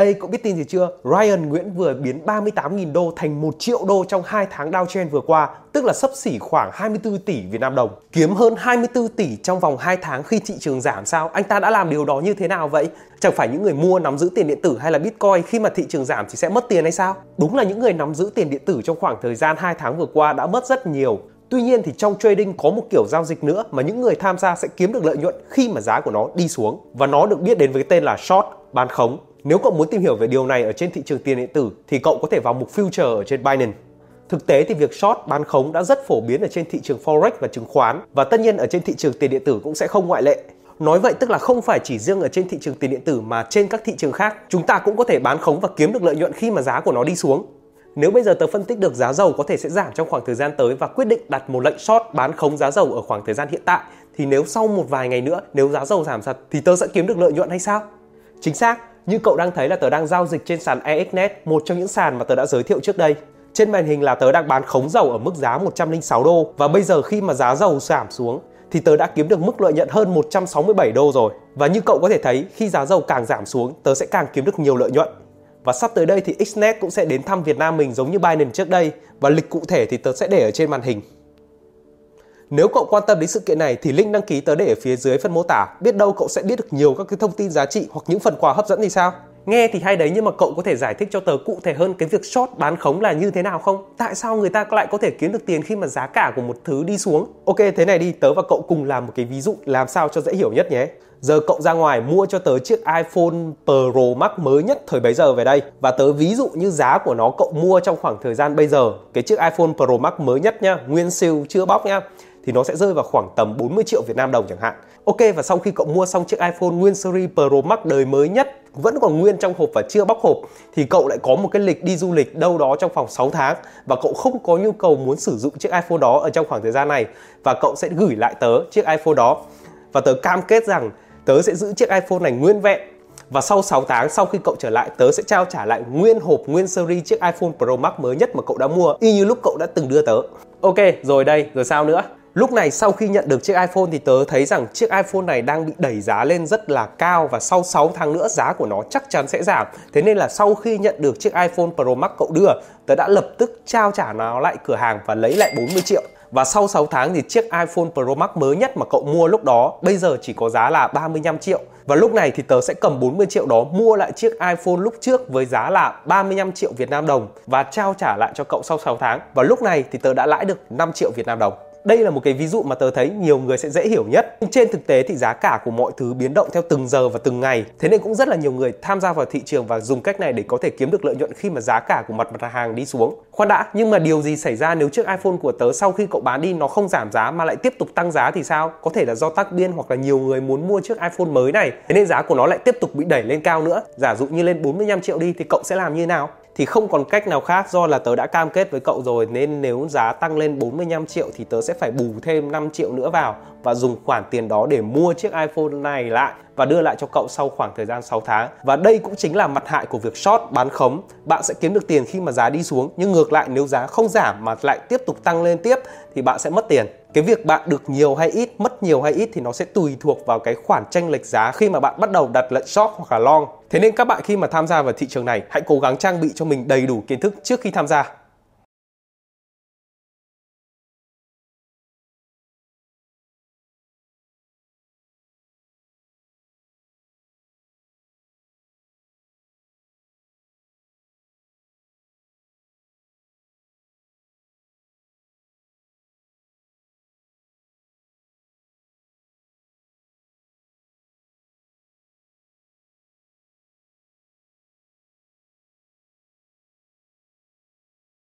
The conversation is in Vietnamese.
Ê, cậu biết tin gì chưa? Ryan Nguyễn vừa biến 38.000 đô thành 1 triệu đô trong 2 tháng downtrend vừa qua, tức là sấp xỉ khoảng 24 tỷ Việt Nam đồng. Kiếm hơn 24 tỷ trong vòng 2 tháng khi thị trường giảm sao? Anh ta đã làm điều đó như thế nào vậy? Chẳng phải những người mua nắm giữ tiền điện tử hay là Bitcoin khi mà thị trường giảm thì sẽ mất tiền hay sao? Đúng là những người nắm giữ tiền điện tử trong khoảng thời gian 2 tháng vừa qua đã mất rất nhiều. Tuy nhiên thì trong trading có một kiểu giao dịch nữa mà những người tham gia sẽ kiếm được lợi nhuận khi mà giá của nó đi xuống và nó được biết đến với cái tên là short, bán khống. Nếu cậu muốn tìm hiểu về điều này ở trên thị trường tiền điện tử thì cậu có thể vào mục future ở trên Binance. Thực tế thì việc short bán khống đã rất phổ biến ở trên thị trường forex và chứng khoán và tất nhiên ở trên thị trường tiền điện tử cũng sẽ không ngoại lệ. Nói vậy tức là không phải chỉ riêng ở trên thị trường tiền điện tử mà trên các thị trường khác, chúng ta cũng có thể bán khống và kiếm được lợi nhuận khi mà giá của nó đi xuống. Nếu bây giờ tớ phân tích được giá dầu có thể sẽ giảm trong khoảng thời gian tới và quyết định đặt một lệnh short bán khống giá dầu ở khoảng thời gian hiện tại thì nếu sau một vài ngày nữa nếu giá dầu giảm thật thì tớ sẽ kiếm được lợi nhuận hay sao? Chính xác, như cậu đang thấy là tớ đang giao dịch trên sàn EXNet, một trong những sàn mà tớ đã giới thiệu trước đây. Trên màn hình là tớ đang bán khống dầu ở mức giá 106 đô và bây giờ khi mà giá dầu giảm xuống thì tớ đã kiếm được mức lợi nhuận hơn 167 đô rồi. Và như cậu có thể thấy, khi giá dầu càng giảm xuống, tớ sẽ càng kiếm được nhiều lợi nhuận. Và sắp tới đây thì Xnet cũng sẽ đến thăm Việt Nam mình giống như Binance trước đây và lịch cụ thể thì tớ sẽ để ở trên màn hình. Nếu cậu quan tâm đến sự kiện này thì link đăng ký tớ để ở phía dưới phần mô tả. Biết đâu cậu sẽ biết được nhiều các cái thông tin giá trị hoặc những phần quà hấp dẫn thì sao? Nghe thì hay đấy nhưng mà cậu có thể giải thích cho tớ cụ thể hơn cái việc short bán khống là như thế nào không? Tại sao người ta lại có thể kiếm được tiền khi mà giá cả của một thứ đi xuống? Ok thế này đi, tớ và cậu cùng làm một cái ví dụ làm sao cho dễ hiểu nhất nhé. Giờ cậu ra ngoài mua cho tớ chiếc iPhone Pro Max mới nhất thời bấy giờ về đây Và tớ ví dụ như giá của nó cậu mua trong khoảng thời gian bây giờ Cái chiếc iPhone Pro Max mới nhất nhá, nguyên siêu chưa bóc nhá thì nó sẽ rơi vào khoảng tầm 40 triệu Việt Nam đồng chẳng hạn. Ok và sau khi cậu mua xong chiếc iPhone nguyên series Pro Max đời mới nhất vẫn còn nguyên trong hộp và chưa bóc hộp thì cậu lại có một cái lịch đi du lịch đâu đó trong vòng 6 tháng và cậu không có nhu cầu muốn sử dụng chiếc iPhone đó ở trong khoảng thời gian này và cậu sẽ gửi lại tớ chiếc iPhone đó và tớ cam kết rằng tớ sẽ giữ chiếc iPhone này nguyên vẹn và sau 6 tháng sau khi cậu trở lại tớ sẽ trao trả lại nguyên hộp nguyên series chiếc iPhone Pro Max mới nhất mà cậu đã mua y như lúc cậu đã từng đưa tớ. Ok, rồi đây, rồi sao nữa? Lúc này sau khi nhận được chiếc iPhone thì tớ thấy rằng chiếc iPhone này đang bị đẩy giá lên rất là cao và sau 6 tháng nữa giá của nó chắc chắn sẽ giảm. Thế nên là sau khi nhận được chiếc iPhone Pro Max cậu đưa, tớ đã lập tức trao trả nó lại cửa hàng và lấy lại 40 triệu. Và sau 6 tháng thì chiếc iPhone Pro Max mới nhất mà cậu mua lúc đó bây giờ chỉ có giá là 35 triệu. Và lúc này thì tớ sẽ cầm 40 triệu đó mua lại chiếc iPhone lúc trước với giá là 35 triệu Việt Nam đồng và trao trả lại cho cậu sau 6 tháng. Và lúc này thì tớ đã lãi được 5 triệu Việt Nam đồng. Đây là một cái ví dụ mà tớ thấy nhiều người sẽ dễ hiểu nhất. Nhưng trên thực tế thì giá cả của mọi thứ biến động theo từng giờ và từng ngày. Thế nên cũng rất là nhiều người tham gia vào thị trường và dùng cách này để có thể kiếm được lợi nhuận khi mà giá cả của mặt mặt hàng đi xuống. Khoan đã, nhưng mà điều gì xảy ra nếu chiếc iPhone của tớ sau khi cậu bán đi nó không giảm giá mà lại tiếp tục tăng giá thì sao? Có thể là do tác biên hoặc là nhiều người muốn mua chiếc iPhone mới này. Thế nên giá của nó lại tiếp tục bị đẩy lên cao nữa. Giả dụ như lên 45 triệu đi thì cậu sẽ làm như nào? Thì không còn cách nào khác do là tớ đã cam kết với cậu rồi, nên nếu giá tăng lên 45 triệu thì tớ sẽ phải bù thêm 5 triệu nữa vào và dùng khoản tiền đó để mua chiếc iPhone này lại và đưa lại cho cậu sau khoảng thời gian 6 tháng. Và đây cũng chính là mặt hại của việc short bán khống. Bạn sẽ kiếm được tiền khi mà giá đi xuống nhưng ngược lại nếu giá không giảm mà lại tiếp tục tăng lên tiếp thì bạn sẽ mất tiền. Cái việc bạn được nhiều hay ít, mất nhiều hay ít thì nó sẽ tùy thuộc vào cái khoản tranh lệch giá khi mà bạn bắt đầu đặt lệnh short hoặc là long. Thế nên các bạn khi mà tham gia vào thị trường này hãy cố gắng trang bị cho mình đầy đủ kiến thức trước khi tham gia